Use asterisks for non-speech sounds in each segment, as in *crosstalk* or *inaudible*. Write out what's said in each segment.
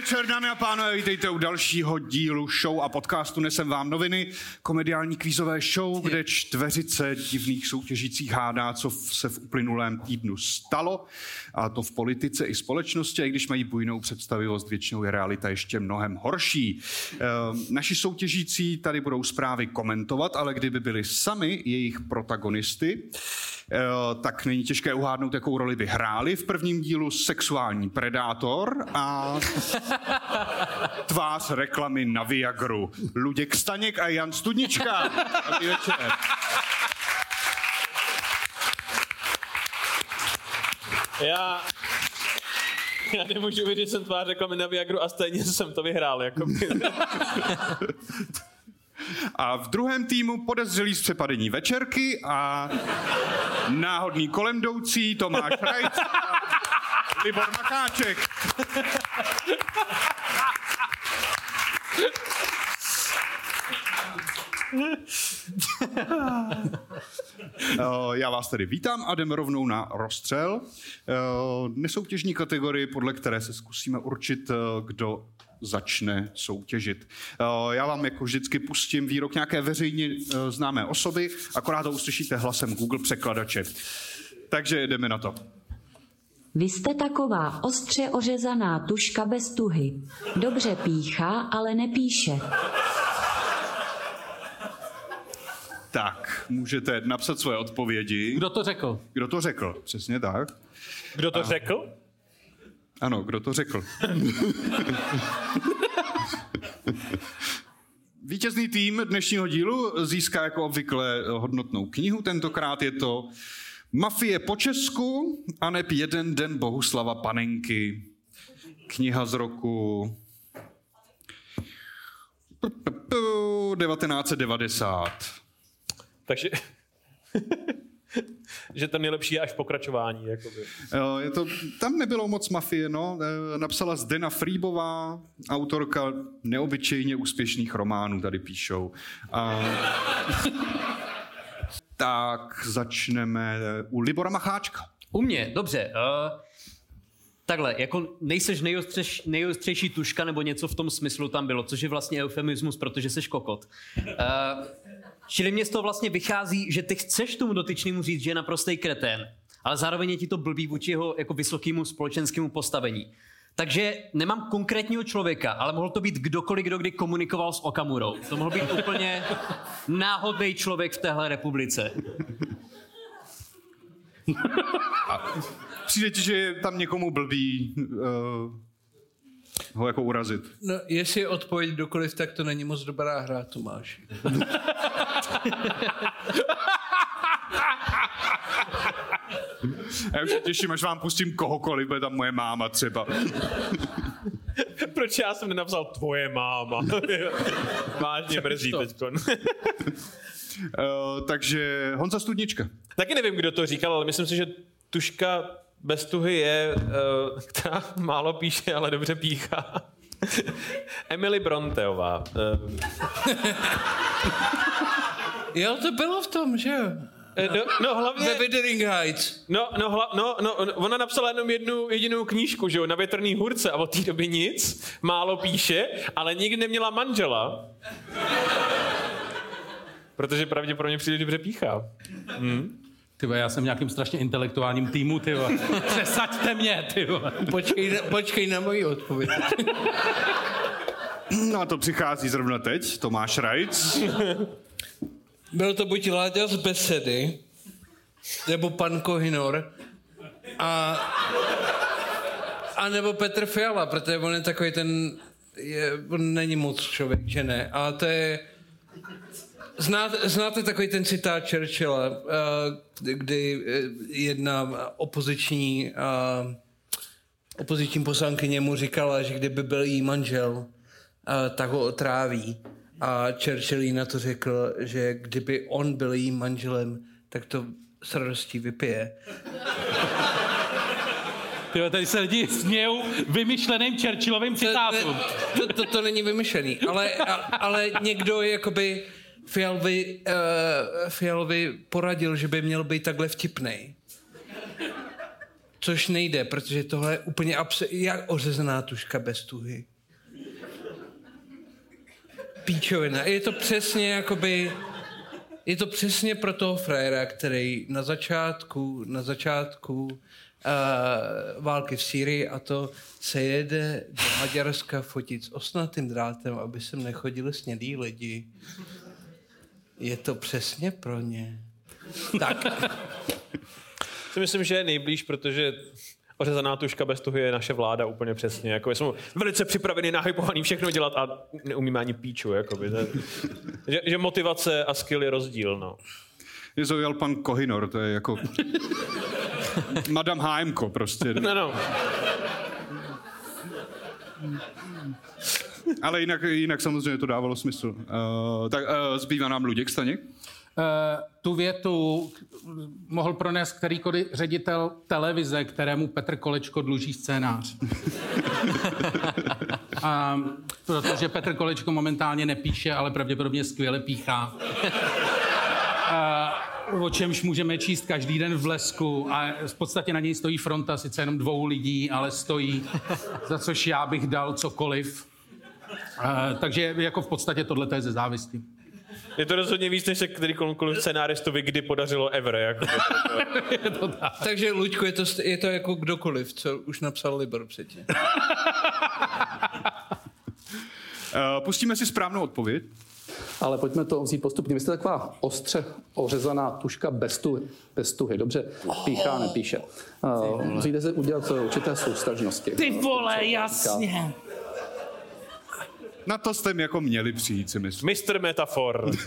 večer, dámy a pánové, vítejte u dalšího dílu show a podcastu Nesem vám noviny, komediální kvízové show, kde čtveřice divných soutěžících hádá, co se v uplynulém týdnu stalo, a to v politice i společnosti, a i když mají bujnou představivost, většinou je realita ještě mnohem horší. Ehm, naši soutěžící tady budou zprávy komentovat, ale kdyby byli sami jejich protagonisty, eh, tak není těžké uhádnout, jakou roli by hráli. V prvním dílu sexuální predátor a *laughs* *laughs* tvář reklamy na Viagru. Luděk Staněk a Jan Studnička. Dobrý večer. Já, já nemůžu vidět, že jsem tvář reklamy na Viagru a stejně jsem to vyhrál. Jako. A v druhém týmu podezřelý z přepadení večerky a náhodný kolem jdoucí Tomáš Rajc a Libor Macháček. *laughs* Eh, Já vás tady vítám a jdeme rovnou na rozstřel. Eh, Nesoutěžní kategorii, podle které se zkusíme určit, eh, kdo začne soutěžit. Já vám jako vždycky pustím výrok nějaké veřejně známé osoby, akorát to uslyšíte hlasem Google překladače. Takže jdeme na to. Vy jste taková ostře ořezaná tuška bez tuhy. Dobře píchá, ale nepíše. Tak, můžete napsat svoje odpovědi. Kdo to řekl? Kdo to řekl? Přesně tak. Kdo to řekl? Ano, kdo to řekl? *laughs* Vítězný tým dnešního dílu získá jako obvykle hodnotnou knihu. Tentokrát je to Mafie po Česku a neb jeden den Bohuslava Panenky. Kniha z roku 1990. Takže... *laughs* že ten nejlepší je až pokračování. Jakoby. Jo, Je to, tam nebylo moc mafie, no. Eh, Napsala Zdena Frýbová, autorka neobyčejně úspěšných románů, tady píšou. A, *laughs* tak začneme u Libora Macháčka. U mě, dobře. Uh, takhle, jako nejseš nejostřeš, nejostřejší tuška nebo něco v tom smyslu tam bylo, což je vlastně eufemismus, protože jsi kokot. Uh, čili mě z toho vlastně vychází, že ty chceš tomu dotyčnému říct, že je naprostý kretén, ale zároveň je ti to blbý vůči jeho jako vysokému společenskému postavení. Takže nemám konkrétního člověka, ale mohl to být kdokoliv, kdo kdy komunikoval s Okamurou. To mohl být úplně náhodný člověk v téhle republice. Přijde ti, že je tam někomu blbý uh, ho jako urazit. No, jestli je odpověď kdokoliv, tak to není moc dobrá hra, Tomáš. *laughs* Já už se těším, až vám pustím kohokoliv, bude tam moje máma třeba. Proč já jsem nenapsal tvoje máma? *laughs* Vážně mrzí teď. Uh, *laughs* takže Honza Studnička. Taky nevím, kdo to říkal, ale myslím si, že tuška bez tuhy je, uh, která málo píše, ale dobře píchá. *laughs* Emily Bronteová. Uh, Jo, to bylo v tom, že jo? No, no hlavně... Ve Wuthering Heights. No, no, hla, no, no, ona napsala jenom jednu jedinou knížku, že jo, na větrný hůrce a od té doby nic, málo píše, ale nikdy neměla manžela. Protože pravděpodobně přijde dobře píchá. Ty vole, já jsem v nějakým strašně intelektuálním týmu, ty. *laughs* Přesaďte mě, ty. Počkej, na- počkej na moji odpověď. No a to přichází zrovna teď, Tomáš Rajc. *laughs* Byl to buď Láďa z besedy, nebo pan Kohinor, a, a nebo Petr Fiala, protože on je takový ten, je, on není moc člověk, že ne, ale to je, Znáte, znáte takový ten citát Churchilla, eh, kdy- eh, jedna opoziční, eh, opoziční poslankyně mu říkala, že kdyby byl jí manžel, tak ho otráví. A Churchill jí na to řekl, že kdyby on byl jím manželem, tak to s radostí vypije. Ty vole, tady se lidi smějou vymyšleným Churchillovým citátům. To, to, to, to není vymyšlený, ale, a, ale někdo jakoby Fialovi, uh, Fialovi poradil, že by měl být takhle vtipnej. což nejde, protože tohle je úplně abse- jak ořezaná tuška bez tuhy. Píčovina. Je to přesně jakoby... Je to přesně pro toho frajera, který na začátku, na začátku uh, války v Sýrii a to se jede do Maďarska fotit s osnatým drátem, aby sem nechodili snědí lidi. Je to přesně pro ně. Tak, *laughs* Si myslím, že je nejblíž, protože ořezaná tuška bez tuhy je naše vláda úplně přesně. Jako jsme velice připraveni, nahypovaný všechno dělat a neumíme ani píču. Jakoby. *laughs* že, že, motivace a skill je rozdíl. No. Mě zaujal pan Kohinor, to je jako... Madame HMko prostě. No, no. Ale jinak, jinak samozřejmě to dávalo smysl. Uh, tak uh, zbývá nám Luděk Staněk. Eh, tu větu mohl pronést kterýkoliv ředitel televize, kterému Petr Kolečko dluží scénář. *laughs* A, protože Petr Kolečko momentálně nepíše, ale pravděpodobně skvěle píchá. A, o čemž můžeme číst každý den v lesku a v podstatě na něj stojí fronta, sice jenom dvou lidí, ale stojí, za což já bych dal cokoliv. A, takže jako v podstatě tohle je ze závisti. Je to rozhodně víc, než se kterýkoliv scenáristovi kdy podařilo ever. Jako. takže Luďko, je to, je to jako kdokoliv, co už napsal Libor předtím. Uh, *laughs* pustíme si správnou odpověď. Ale pojďme to vzít postupně. Vy jste taková ostře ořezaná tuška bez tuhy. Bez tuhy. Dobře, píchá, nepíše. Uh, musíte si udělat určité soustažnosti. Ty vole, jasně. Na to jste mi jako měli přijít, si myslím. Mr. Metafor. *laughs*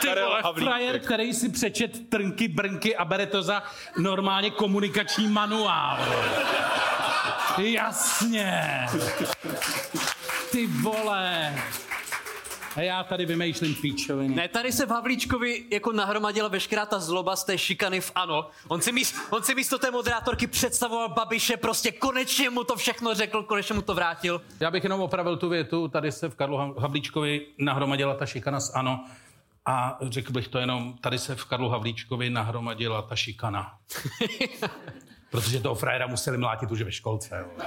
Ty Karel vole, frajer, který si přečet trnky, brnky a bere to za normálně komunikační manuál. Jasně. Ty vole. A já tady vymýšlím píčoviny. Ne, tady se v Havlíčkovi jako nahromadila veškerá ta zloba z té šikany v ANO. On si, míst, on si místo té moderátorky představoval Babiše, prostě konečně mu to všechno řekl, konečně mu to vrátil. Já bych jenom opravil tu větu, tady se v Karlu Havlíčkovi nahromadila ta šikana z ANO. A řekl bych to jenom, tady se v Karlu Havlíčkovi nahromadila ta šikana. *laughs* Protože toho frajera museli mlátit už ve školce. Jo.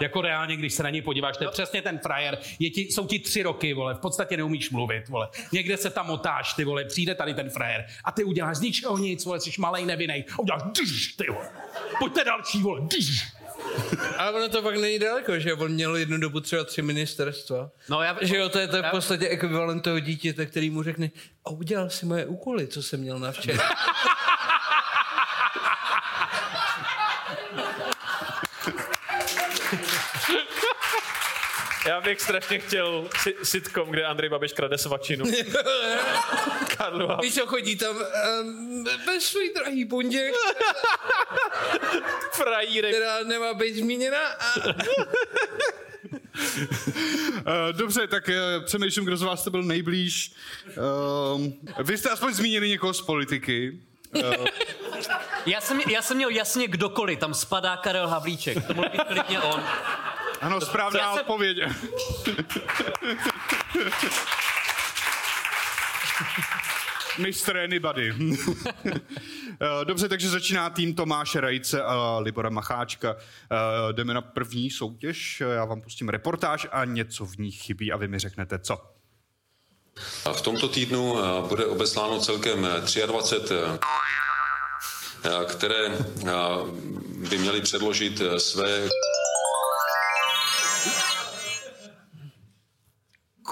Jako reálně, když se na něj podíváš, to je přesně ten frajer. Je ti, jsou ti tři roky, vole, v podstatě neumíš mluvit, vole. Někde se tam motáš, ty vole, přijde tady ten frajer a ty uděláš z ničeho nic, vole, jsi malej nevinej. A uděláš, dyž, ty vole. Pojďte další, vole, dyž. Ale ono to fakt není daleko, že on měl jednu dobu třeba tři ministerstva. No já, Že jo, to je to v podstatě ekvivalent toho dítěte, který mu řekne, a udělal si moje úkoly, co jsem měl na včera. *laughs* Já bych strašně chtěl si- sitcom, kde Andrej Babiš krade svačinu. *laughs* Karlu Havlíček. Víš co, chodí tam um, bez svůj drahý bundě, Frajírek. která nemá být zmíněna. A... Uh, dobře, tak uh, přemýšlím, kdo z vás to byl nejblíž. Uh, vy jste aspoň zmínili někoho z politiky. já, jsem, já jsem měl jasně kdokoliv, tam spadá Karel Havlíček, to mohl být klidně on. Ano, správná Já jsem- odpověď. *laughs* Mr. Anybody. Eh, Dobře, takže začíná tým Tomáše Rajce a Libora Macháčka. Eh, Jdeme na první soutěž. Já vám pustím reportáž a něco v ní chybí a vy mi řeknete co. A V tomto týdnu eh, bude obesláno celkem eh, 23, eh, eh, které by měly předložit své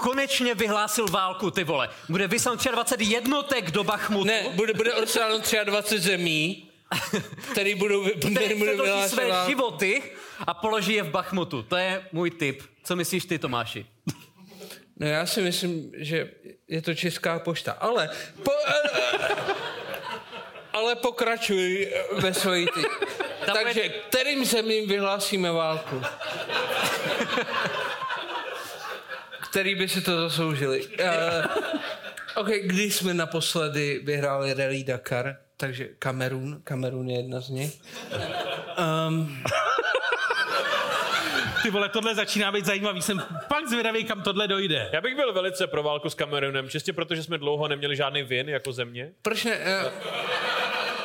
Konečně vyhlásil válku, ty vole. Bude vyslan 23 jednotek do Bachmutu. Ne, bude, bude odsáno 23 zemí, *laughs* který budou, který budou své válku. životy a položí je v Bachmutu. To je můj tip. Co myslíš ty, Tomáši? No já si myslím, že je to Česká pošta, ale po, *laughs* ale pokračuj ve svojí ty. Takže kterým zemím vyhlásíme válku? *laughs* Který by si to zasloužili? Uh, OK, když jsme naposledy vyhráli Rally Dakar, takže Kamerun, Kamerun je jedna z nich. Um, Ty vole, tohle začíná být zajímavý. Jsem pak zvědavý, kam tohle dojde. Já bych byl velice pro válku s Kamerunem, čistě protože jsme dlouho neměli žádný vin jako země. proč ne? Uh,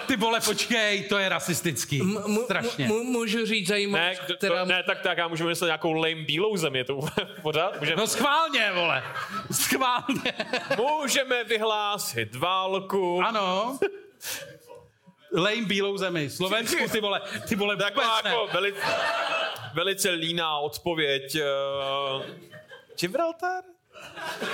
Ty vole, počkej, to je rasistický. M- Strašně. mu- můžu říct Ne, zajímavost, to, která... to, ne, tak, tak já můžu myslet nějakou lame bílou zemi, to pořád? Můžeme, No schválně, vole. Schválně. můžeme vyhlásit válku. Ano. Lejm bílou zemi. Slovensku, ty vole, ty vole, Taková vůbec ne. jako velice, velice líná odpověď. Uh, Gibraltar? To,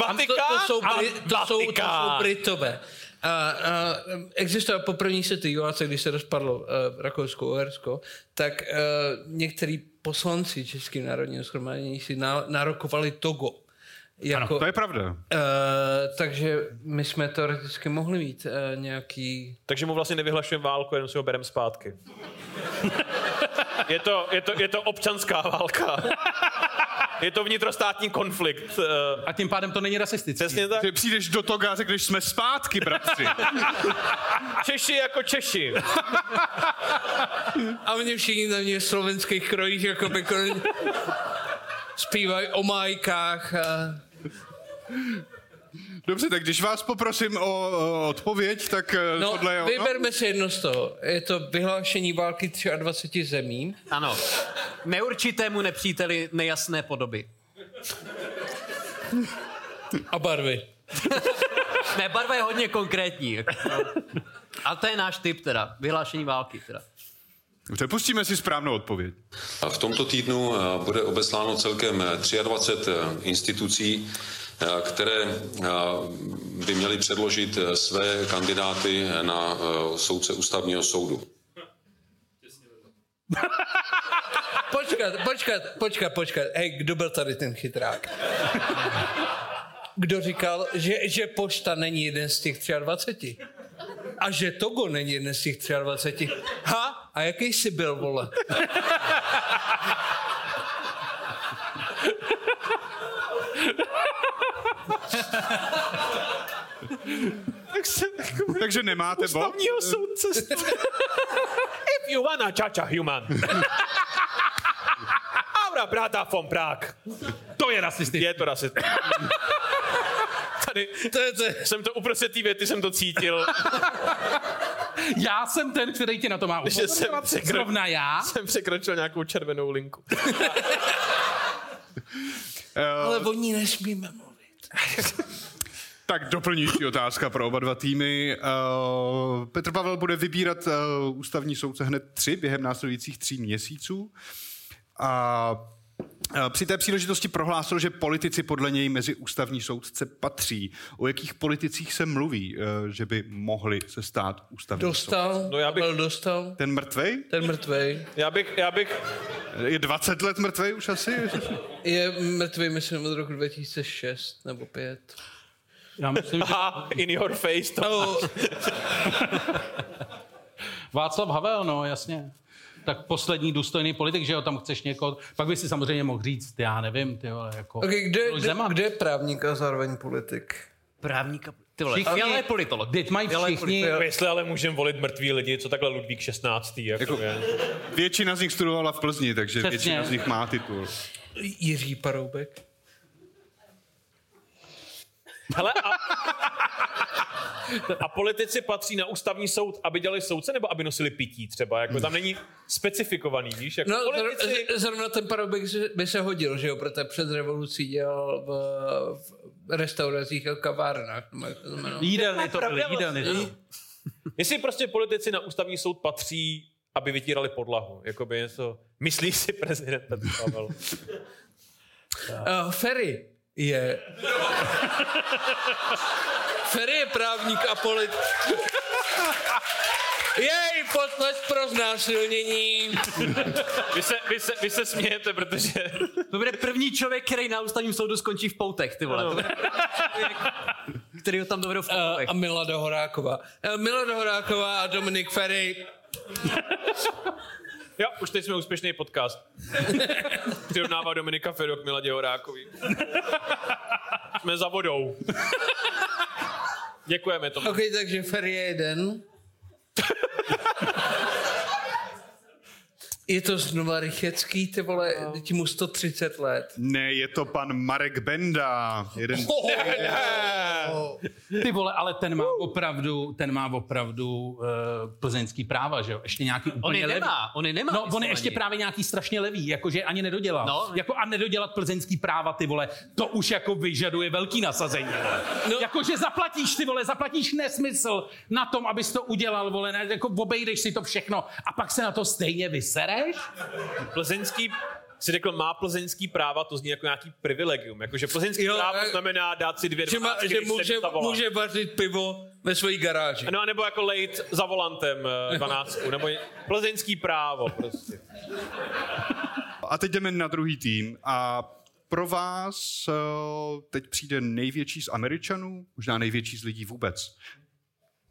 Vatikán? to, jsou, Ale Bri- to, jsou, to jsou. Britové. A, a, existuje po první situace, když se rozpadlo uh, Rakousko-Uhersko, tak uh, některý poslanci Českého národního schromáždění si ná, nárokovali Togo. Jako, To je pravda. uh, takže my jsme teoreticky mohli mít uh, nějaký... Takže mu vlastně nevyhlašujeme válku, jenom si ho bereme zpátky. *laughs* Je to, je, to, je to občanská válka. *laughs* Je to vnitrostátní konflikt. eh, A tím pádem to není rasistický. Přesně tak. Ty přijdeš do Toga a řekneš, jsme zpátky, bratři. *laughs* Češi jako Češi. A oni všichni na mě v slovenských krojích jako by zpívají o majkách. A... Dobře, tak když vás poprosím o, o odpověď, tak eh, No, tohle je ono. vyberme si jedno z toho. Je to vyhlášení války 23 zemí. Ano. Neurčitému nepříteli nejasné podoby. A barvy. *laughs* Ne, barva je hodně konkrétní. A to je náš typ teda. Vyhlášení války teda. Dobře, pustíme si správnou odpověď. A V tomto týdnu eh, bude obesláno celkem eh, 23 eh, institucí, které by měly předložit eh, své kandidáty na eh, soudce ústavního soudu. *laughs* Počkat, počkat, počkat, počkat. Hej, kdo byl tady ten chytrák? Kdo říkal, že, že pošta není jeden z těch 23? A že Togo není jeden z těch 23? Ha? A jaký jsi byl, vole? Tak se, Takže nemáte bod? Ústavního soudce. If you wanna judge a human. Aura brata von Prag. To je rasistický. Je to rasist. Tady To je, to je, jsem to uprostřed té věty, jsem to cítil. Já jsem ten, který tě na to má Že jsem upozorňovat. překro- Zrovna já. jsem překročil nějakou červenou linku. *laughs* ale o ní nesmíme mluvit. *laughs* Tak doplňující otázka pro oba dva týmy. Uh, Petr Pavel bude vybírat uh, ústavní soudce hned tři během následujících tří měsíců. A při té příležitosti prohlásil, že politici podle něj mezi ústavní soudce patří. O jakých politicích se mluví, uh, že by mohli se stát ústavní soudce? Dostal, No já bych- byl dostal, Ten mrtvej? ten mrtvej. Já bych, já bych, Je 20 let mrtvej už asi? Je mrtvý, myslím, od roku 2006 nebo 5. Já myslím, že aha, in your face, to No, Václav Havel, no jasně. Tak poslední důstojný politik, že jo, tam chceš někoho, pak by si samozřejmě mohl říct, já nevím, ty vole, jako... okay, kde, kde, Zeman. kde je právník a zároveň politik? Právníka. Ty vole, Všichni- ale je politolog. Teď mají všichni. Jestli ale můžeme volit mrtví lidi, co takhle Ludvík 16. Jako, jako je. Většina z nich studovala v Plzni, takže Přesně. většina z nich má titul. Jiří Paroubek. Hele, a, *laughs* a politici patří na ústavní soud, aby dělali soudce, nebo aby nosili pití třeba? Jako tam není specifikovaný, víš? Jako No, politici... zr- zrovna ten se- by se hodil, že jo, protože před revolucí dělal v, v restauracích a kavárnách. to jídelny to byly, jídelny. vlastně. Jestli prostě politici na ústavní soud patří, aby vytírali podlahu. Jakoby něco... Myslí si prezident Petr Pavel. Uh, Ferry je... *laughs* Ferry je právník a politik. Jej, potlesk pro znásilnění. Vy se, vy, se, vy se smějete, protože... To bude první člověk, který na ústavním soudu skončí v poutech, ty vole. První člověk, který ho tam dovedou v Uh, poutech. a Milada Horáková. Uh, Milada Horáková a Dominik Ferry. Jo, už teď jsme úspěšný podcast. *laughs* Přirovnává Dominika Fedo k Miladě Horákový. *laughs* jsme za vodou. *laughs* Děkujeme tomu. OK, takže Ferry je jeden. Je to znova Rychecký, ty vole, teď mu 130 let. Ne, je to pan Marek Benda. Jeden... Ty vole, ale ten má opravdu, ten má opravdu uh, plzeňský práva, že jo? Ještě nějaký úplně On je levý. nemá, on je nemá. No, on je ještě právě nějaký strašně levý, jakože ani nedodělal. No. Jako a nedodělat plzeňský práva, ty vole, to už jako vyžaduje velký nasazení. Vole. No. Jakože zaplatíš, ty vole, zaplatíš nesmysl na tom, abys to udělal, vole, ne, jako obejdeš si to všechno a pak se na to stejně vysereš? Plzeňský si řekl, má plzeňský práva, to zní jako nějaký privilegium. Jakože plzeňský Jo, právo eh, znamená dát si dvě Že, má, že může, může vařit pivo ve své garáži. No a nebo jako lejt za volantem eh, dvanáctku, nebo plzeňský právo prostě. A teď jdeme na druhý tým a pro vás eh, teď přijde největší z Američanů, možná největší z lidí vůbec.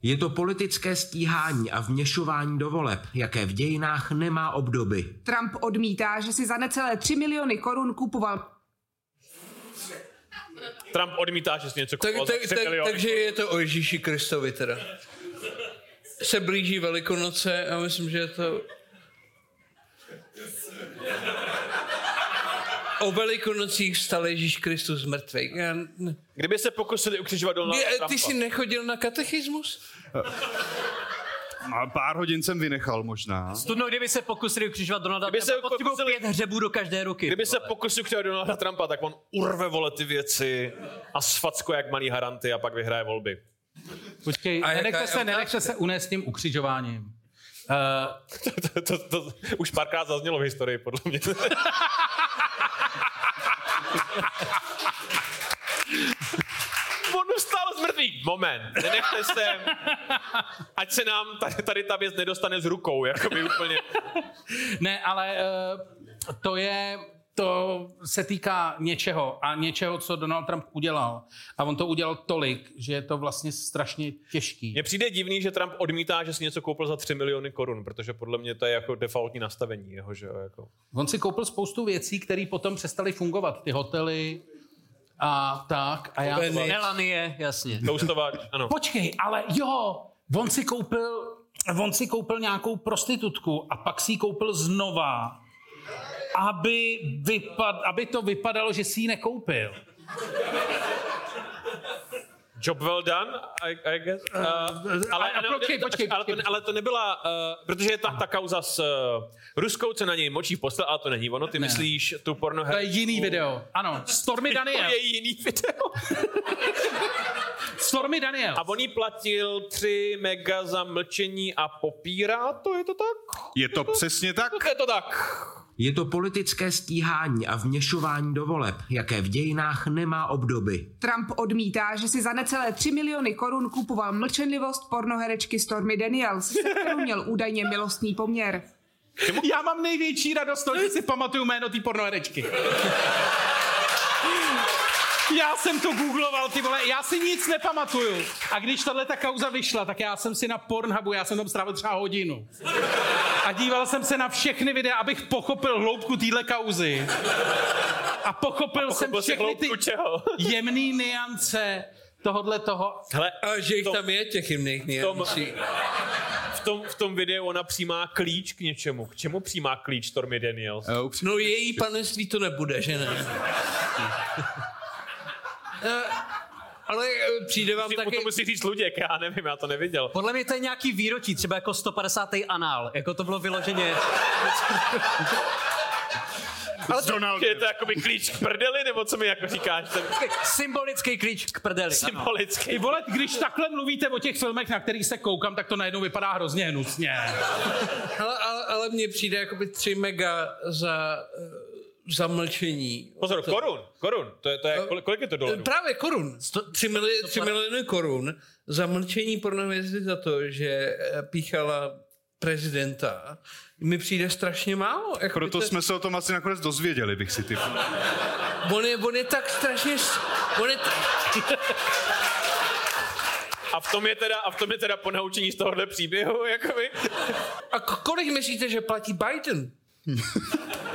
Je to politické stíhání a vměšování do voleb, jaké v dějinách nemá obdoby. Trump odmítá, že si za necelé 3 miliony korun kupoval Trump odmítá, že si něco Tak, kupoval tak, tak, miliony. takže je to o Ježíši Kristovi teda. Se blíží Velikonoce a myslím, že je to... O Velikonocích vstal Ježíš Kristus z mrtvých. Já... Kdyby se pokusili ukřižovat Donalda Ty, Trumpa. ty jsi nechodil na katechismus? *laughs* A pár hodin jsem vynechal možná. Studno, kdyby se pokusili ukřižovat Donalda Kdyby se Trumpa, potřebují pokusili- pět hřebů do každé ruky. Kdyby ty se vole. pokusil ukřižovat Donalda Trumpa, tak on urve vole ty věci a sfacko jak malý haranty a pak vyhraje volby. Počkej, A jaká nenechte je se, nenechte se unést tím ukřižováním. Uh, *laughs* to, to, to, už párkrát zaznělo v historii, podle mě. *laughs* Mrtvých. Moment, nenechte se, ať se nám tady, tady ta věc nedostane z rukou, jako by úplně. Ne, ale uh, to je, to se týká něčeho a něčeho, co Donald Trump udělal. A on to udělal tolik, že je to vlastně strašně těžký. Mně přijde divný, že Trump odmítá, že si něco koupil za 3 miliony korun, protože podle mě to je jako defaultní nastavení jeho, že jo, jako. On si koupil spoustu věcí, které potom přestaly fungovat. Ty hotely a tak. A já... Úplně Melanie, jasně. Toastovač, ano. Počkej, ale jo, on si koupil, on si koupil nějakou prostitutku a pak si ji koupil znova, aby, vypad, aby to vypadalo, že si ji nekoupil. Job well done, I, I guess. Uh, ale, a počkej, počkej, ale, to, počkej. ale to nebyla, uh, protože je tam ta kauza s uh, Ruskou, co na něj močí v postel, ale to není ono. Ty Ne. myslíš tu porno To je jiný video. Ano, Stormy To Daniel. je jiný video. *laughs* Stormy Daniel. A on jí platil 3 mega za mlčení a popírá to, je to tak? Je to přesně tak? Je to tak. Je to politické stíhání a vměšování do voleb, jaké v dějinách nemá obdoby. Trump odmítá, že si za necelé 3 miliony korun kupoval mlčenlivost pornoherečky Stormy Daniels, se kterou měl údajně milostný poměr. Já mám největší radost, že si pamatuju jméno té pornoherečky. Já jsem to googloval, ty vole, já si nic nepamatuju. A když tahle ta kauza vyšla, tak já jsem si na Pornhubu, já jsem tam strávil třeba hodinu. A díval jsem se na všechny videa, abych pochopil hloubku téhle kauzy. A pochopil, Pochopil jsem všechny ty hloubku čeho? *laughs* jemný niance tohohle toho. Hele, A že jich to- tam je těch jemných tom- niancí. v tom, v tom videu ona přijímá klíč k něčemu. K čemu přijímá klíč Stormy Daniels? Eh, No její panenství to nebude, že ne? *laughs* Eh, Ale eh, přijde vám Taky... taky... To musí říct Luděk, já nevím, já to neviděl. Podle mě to je nějaký výročí, třeba jako 150. anál. Jako to bylo vyloženě... S Donaldem. Je to jakoby klíč k prdeli, nebo co mi jako říkáš? Ten Symbolický klíč k prdeli. ano. symbolický. Ty vole, když takhle mluvíte o těch filmech, na kterých se koukám, tak to najednou vypadá hrozně hnusně. Ale, ale, ale mně přijde jakoby 3 mega za, eh, za mlčení. Pozor, korun, korun. To je, to je, kolik, kolik je to dolarů? Právě korun. 3, mili, 3 miliony korun za mlčení pornohvězdy za to, že eh, píchala prezidenta, mi přijde strašně málo. Jako Proto to, jsme se o tom asi nakonec dozvěděli, bych si typ. on, je, on je tak strašně... On je, t- A v tom je teda, a v tom je teda ponaučení z tohohle příběhu, jakoby. a kolik myslíte, že platí Biden? *laughs*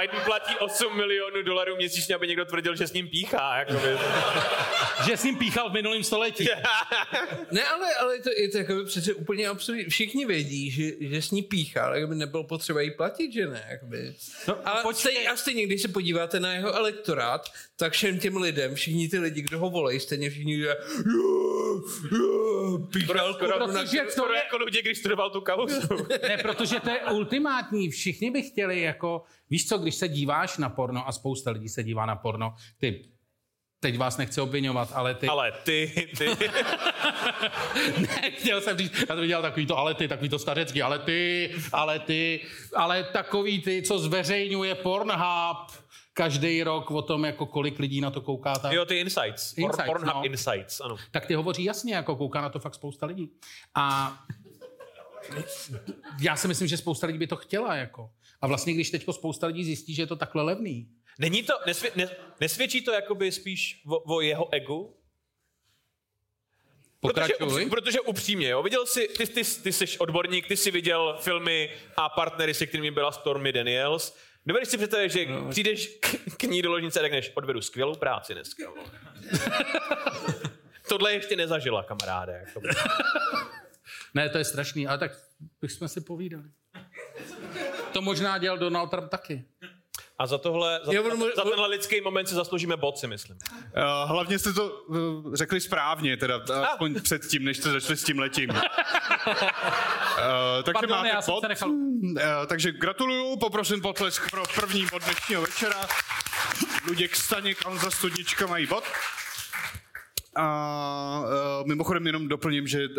Biden platí 8 milionů dolarů měsíčně, aby někdo tvrdil, že s ním píchá. Jakoby. Že s ním píchal v minulém století. *laughs* Ne, ale, ale to, je to jako přece úplně absurdní. Všichni vědí, že, že s ní píchá, ale jako by nebylo potřeba jí platit, že ne? Jakoby. No, ale počkej. stejně, a stejně, když se podíváte na jeho elektorát, tak všem těm lidem, všichni ty lidi, kdo ho volají, stejně všichni že píchal na protože to skoro je- jako lidi, když studoval tu kauzu. Ne, protože to je ultimátní. Všichni by chtěli jako, víš co, když se díváš na porno a spousta lidí se dívá na porno, ty, teď vás nechci obvinovat, ale ty, Ale ty, ty. *laughs* ne, chtěl jsem říct, já jsem viděl takový to, ale ty, takový to stařecký, ale ty, ale ty, ale takový ty, co zveřejňuje Pornhub každý rok o tom, jako kolik lidí na to kouká. Tak, Jo, ty insights. Por, Insights, Pornhub no. insights, ano. tak ty hovoří jasně, jako kouká na to fakt spousta lidí. A *laughs* já si myslím, že spousta lidí by to chtěla, jako. A vlastně, když teď spousta lidí zjistí, že je to takhle levný, Není to, nesvě, ne, nesvědčí to jakoby spíš o, o jeho egu? Protože, upří- protože upřímně, jo, viděl jsi, ty, ty, ty jsi odborník, ty jsi viděl filmy a partnery, se kterými byla Stormy Daniels. Dovedeš si představit, že no. přijdeš k, k ní do ložnice a řekneš, odvedu skvělou práci dneska. vole." *laughs* Tohle ještě nezažila, kamaráde. Jakoby. Ne, to je strašný, ale tak bychom si povídali. To možná dělal Donald Trump taky. A za tohle, za, Jo, on mo- za tenhle lidský moment si zasloužíme bod, si myslím. Uh, hlavně jste to uh, řekli správně, teda aspoň předtím, než jste začali s tím letím. Uh, *laughs* takže Pardon, máte já bod. nechal- Uh, takže gratuluju, poprosím potlesk pro první bod dnešního večera. Luděk Staněk a Honza Studnička mají bod. A uh, mimochodem jenom doplním, že uh,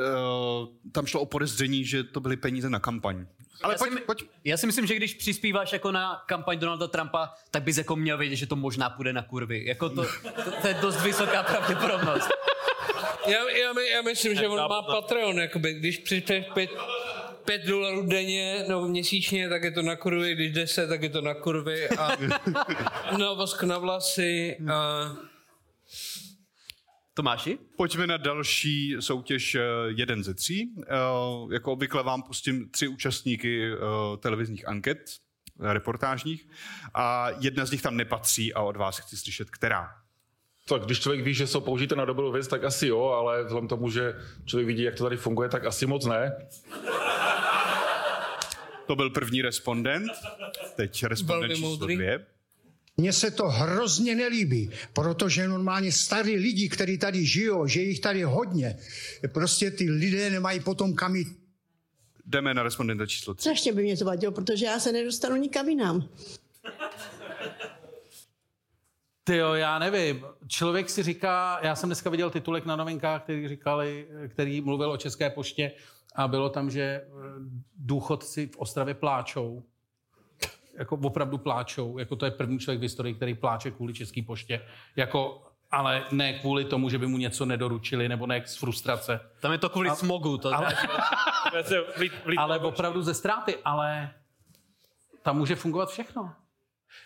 tam šlo o podezření, že to byly peníze na kampaň. Ale já, pojď, si, pojď. já si myslím, že když přispíváš jako na kampaň Donalda Trumpa, tak bys jako měl vědět, že to možná půjde na kurvy. Jako to, to, to je dost vysoká pravděpodobnost. Já, já, my- já myslím, že on má Patreon, jakoby, když přispěš pět, pět dolarů denně nebo měsíčně, tak je to na kurvy, když deset, tak je to na kurvy a *laughs* na vosk na vlasy a Tomáši? Pojďme na další soutěž eh, jeden ze tří. Eh, Jako obvykle vám pustím tři účastníky eh, televizních anket, reportážních, a jedna z nich tam nepatří a od vás chci slyšet, která. Tak když člověk ví, že jsou použité na dobrou věc, tak asi jo, ale vzhledem k tomu, že člověk vidí, jak to tady funguje, tak asi moc ne. To byl první respondent, teď respondent Velmi číslo moudrý. dvě. Mně se to hrozně nelíbí, protože normálně starý lidi, kteří tady žijou, že jich tady hodně, prostě ty lidé nemají potom kam jít Jdeme na respondenta číslo tři. Strašně by mě to vadilo, protože já se nedostanu nikam jinam. Ty jo, já nevím. Člověk si říká, já jsem dneska viděl titulek na novinkách, který, říkali, který mluvil o České poště a bylo tam, že eh, důchodci v Ostravě pláčou. Jako opravdu pláčou. Jako to je první člověk v historii, který pláče kvůli České poště. Jako, ale ne kvůli tomu, že by mu něco nedoručili, nebo ne z frustrace. Tam je to kvůli smogu. To Ale, *laughs* ale opravdu ze ztráty, ale tam může fungovat všechno.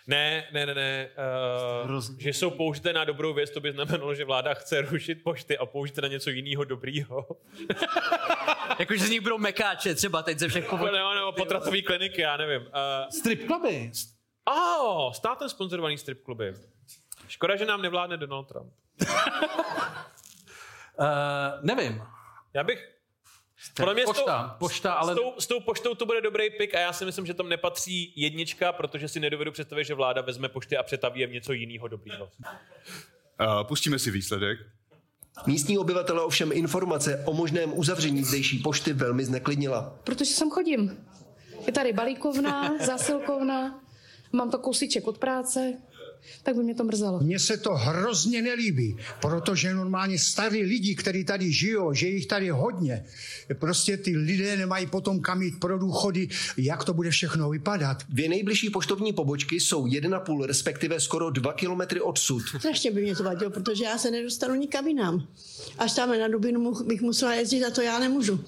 Ne, ne, ne, ne. Uh, že jsou použité na dobrou věc, to by znamenalo, že vláda chce rušit pošty a použít na něco jiného dobrýho. *laughs* Jakože z nich budou mekáče třeba teď ze všech povodí. nebo, nebo potratové kliniky, já nevím. Uh, Strip kluby. oh, státem sponzorovaný strip kluby. Škoda, že nám nevládne Donald Trump. Uh, nevím. Já bych... Podle mě s tou- Pošta, pošta, ale... S tou, s tou poštou to bude dobrý pik a já si myslím, že tam nepatří jednička, protože si nedovedu představit, že vláda vezme pošty a přetaví je v něco jiného dobrýho. Uh, pustíme si výsledek. Místní obyvatele ovšem informace o možném uzavření zdejší pošty velmi zneklidnila. Protože sem chodím. Je tady balíkovna, zásilkovna, mám to kousíček od práce, tak by mě to mrzelo. Mně se to hrozně nelíbí, protože normálně starý lidi, kteří tady žijou, že jich tady hodně, prostě ty lidé nemají potom kam jít pro důchody, jak to bude všechno vypadat. Dvě nejbližší poštovní pobočky jsou 1,5 respektive skoro 2 kilometry odsud. Strašně by mě to vadilo, protože já se nedostanu nikam jinam. Až tam na Dubinu bych musela jezdit a to já nemůžu.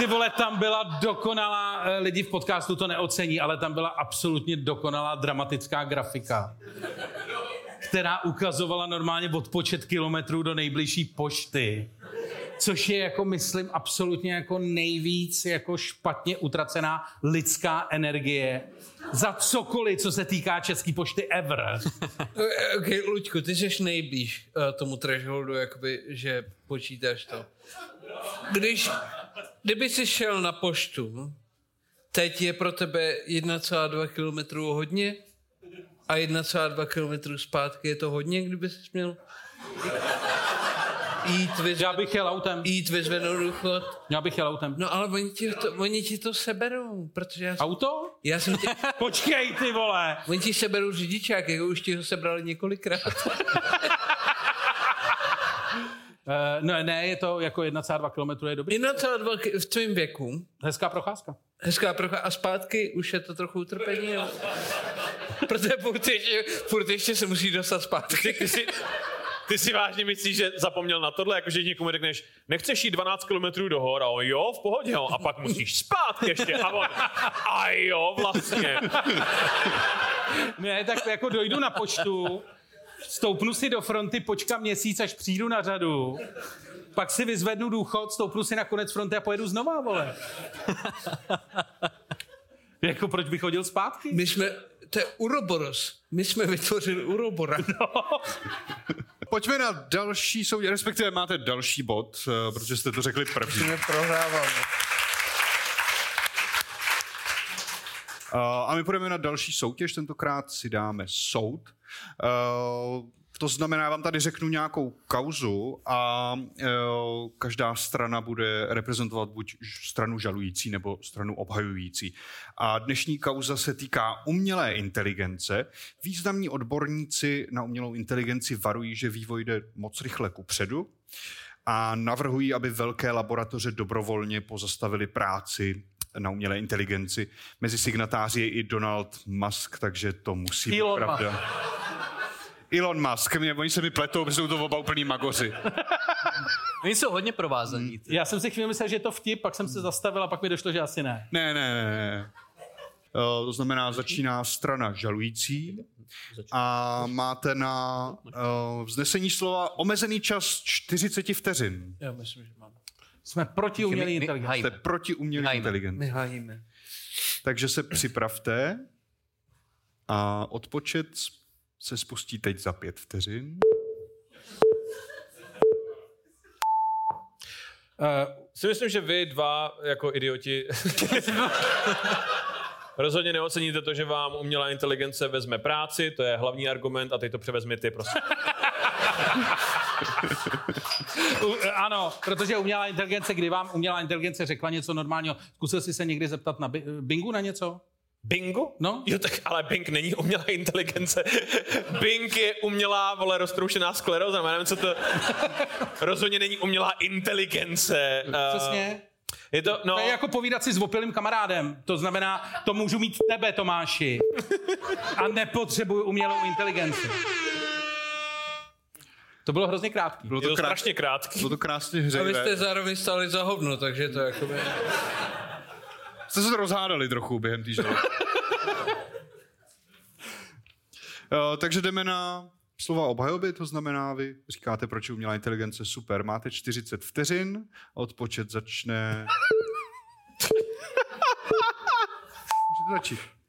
Ty vole, tam byla dokonalá, eh, lidi v podcastu to neocení, ale tam byla absolutně dokonalá dramatická grafika, která ukazovala normálně odpočet kilometrů do nejbližší pošty. což je jako, myslím, absolutně jako nejvíc jako špatně utracená lidská energie za cokoliv, co se týká České pošty ever. Ok, Luďku, ty jsi nejblíž uh, tomu thresholdu, jakoby, že počítáš to. Když, kdyby jsi šel na poštu, teď je pro tebe 1,2 km hodně a 1,2 km zpátky je to hodně, kdyby jsi měl jít vyzvednout, Já bych jel autem. jít vyzvednout důchod. Já bych jel autem. No ale oni ti to, oni ti to seberou, protože já jsem, Auto? já jsem tě, *laughs* Počkej, ty vole! oni ti seberou řidičák, jako už ti ho sebrali několikrát. *laughs* Uh, no, ne, je to jako 1,2 km je dobrý. 1,2 k- v tvém věku, Hezká procházka. hezká procha a zpátky už je to trochu utrpení. Jo. *laughs* Protože furt ještě, furt ještě se musí dostat zpátky. Ty si, ty si vážně myslíš, že zapomněl na tohle, jakože někomu řekneš, nechceš jít 12 km do hor a on jo, v pohodě, jo. a pak musíš spát ještě a on, a jo, vlastně. Ne, tak jako dojdu na poštu, stoupnu si do fronty, počkám měsíc, až přijdu na řadu, pak si vyzvednu důchod, stoupnu si na konec fronty a pojedu znova, vole. *laughs* jako proč bych chodil zpátky? My jsme, to je Uroboros. My jsme vytvořili Urobora. *laughs* No. Pojďme na další soutěž, respektive máte další bod, eh, protože jste to řekli první. Prohráváme. Uh, a my půjdeme na další soutěž, tentokrát si dáme soud. Uh, to znamená, já vám tady řeknu nějakou kauzu a uh, každá strana bude reprezentovat buď stranu žalující nebo stranu obhajující. A dnešní kauza se týká umělé inteligence. Významní odborníci na umělou inteligenci varují, že vývoj jde moc rychle kupředu a navrhují, aby velké laboratoře dobrovolně pozastavili práci na umělé inteligenci. Mezi signatáři je i Donald Musk, takže to musí být Elon pravda. Elon Musk, mě, oni se mi pletou, protože jsou to oba úplný magoři. *laughs* Oni jsou hodně provázaní. Já jsem si chvíli myslel, že je to vtip, pak jsem se zastavil a pak mi došlo, že asi ne. Ne, ne, ne, ne. Uh, to znamená, začíná strana žalující a máte na uh, vznesení slova omezený čas 40 vteřin. Já myslím, že. Jsme proti umělé inteligenci. Jste proti umělé inteligenci. My hájíme. Takže se připravte a odpočet se spustí teď za pět vteřin. Uh, Si myslím, že vy dva jako idioti *laughs* rozhodně neoceníte to, že vám umělá inteligence vezme práci, to je hlavní argument a teď to převezmi ty, prosím. U, ano, protože umělá inteligence, kdy vám umělá inteligence řekla něco normálního, zkusil jsi se někdy zeptat na Bi- Bingu na něco? Bingo? No. Jo, tak ale Bing není umělá inteligence. Bing je umělá, vole, roztroušená skleróza, já nevím, co to... Rozhodně není umělá inteligence. Eh, Přesně. Je to, no, To je jako povídat si s opilým kamarádem. To znamená, to můžu mít tebe, Tomáši. A nepotřebuju umělou inteligenci. To bylo hrozně krátký. Bylo je to krás- strašně krátký. Bylo to krásně A vy hřejivé. jste zároveň stali za hovno, takže to jakoby... Jste se to rozhádali trochu během té žaloby. Jo, takže jdeme na slova obhajoby, to znamená, vy říkáte, proč je umělá inteligence super. Máte 40 vteřin, odpočet začne... *laughs* Můžete začít.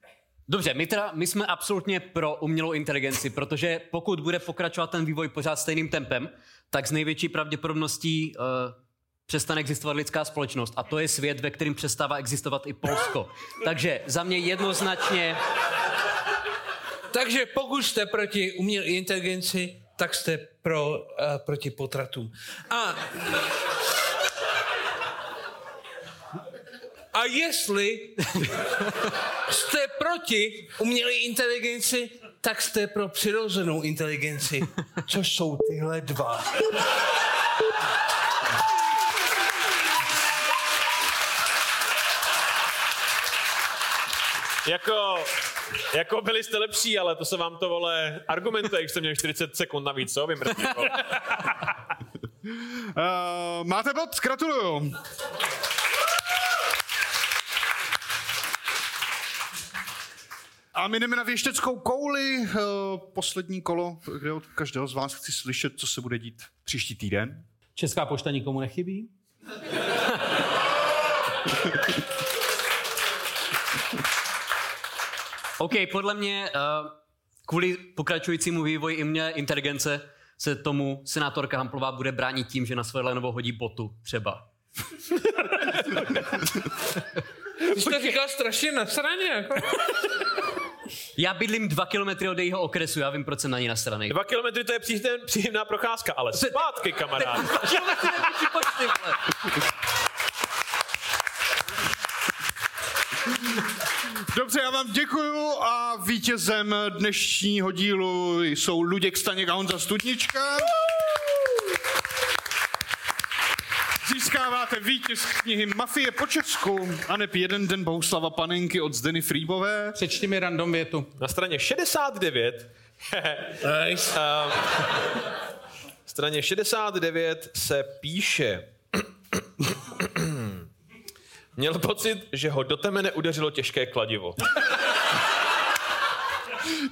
Dobře, my, teda, my jsme absolutně pro umělou inteligenci, protože pokud bude pokračovat ten vývoj pořád stejným tempem, tak s největší pravděpodobností uh, přestane existovat lidská společnost. A to je svět, ve kterém přestává existovat i Polsko. Takže za mě jednoznačně... Takže pokud jste proti umělé inteligenci, tak jste pro, uh, proti potratům. A, a jestli jste proti umělé inteligenci, tak jste pro přirozenou inteligenci, což jsou tyhle dva. Jako, jako byli jste lepší, ale to se vám to, vole, argumentuje, když jste měli 40 sekund navíc, co? Vy mrtví. Uh, máte bod, gratuluju. A my jdeme na věšteckou kouli, uh, poslední kolo, kde od každého z vás chci slyšet, co se bude dít příští týden. Česká pošta nikomu nechybí? *laughs* OK, podle mě uh, kvůli pokračujícímu vývoji umělé inteligence se tomu senátorka Hamplová bude bránit tím, že na své Lenovo hodí botu třeba. Ty jsi to říkal strašně na straně. Jako. *laughs* Já bydlím dva kilometry od jejího okresu, já vím, proč jsem na ní nasranej. Dva kilometry to je příjemná, příjemná procházka, ale zpátky, kamarád. *laughs* Dobře, já vám děkuju a vítězem dnešního dílu jsou Luděk Staněk a Honza Studnička. Získáváte vítěz knihy Mafie po Česku a nep jeden den Bohuslava Panenky od Zdeny Frýbové. Přečti mi random větu. Na straně 69 *laughs* nice. uh, *laughs* straně 69 se píše *clears throat* Měl pocit, že ho do temene udeřilo těžké kladivo.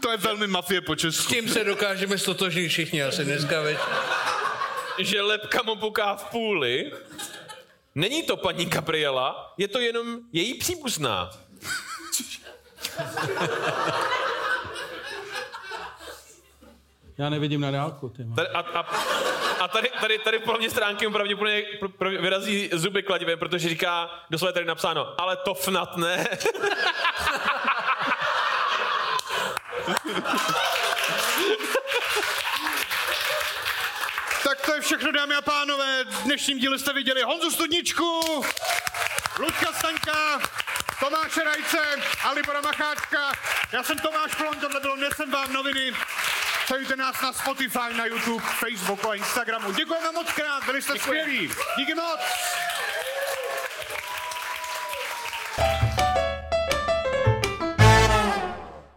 To je velmi mafie po Česku. S tím se dokážeme stotožnit všichni asi dneska več. Že lepka mu puká v půli. Není to paní Gabriela, je to jenom její příbuzná. Já nevidím na dálku. Ty. Tady, a, a, a tady, tady, tady po mě stránky mu pravděpodobně pr- pr- vyrazí zuby kladivem, protože říká, doslova je tady napsáno, ale to fnat ne. *laughs* Tak to je všechno, dámy a pánové. V dnešním díle jste viděli Honzu Studničku, Luďka Staňka, Tomáše Rajce a Libora Macháčka. Já jsem Tomáš Plon, tohle bylo Nesem vám noviny. Sledujte nás na Spotify, na YouTube, Facebooku a Instagramu. Děkujeme moc krát, byli jste skvělí. Díky moc.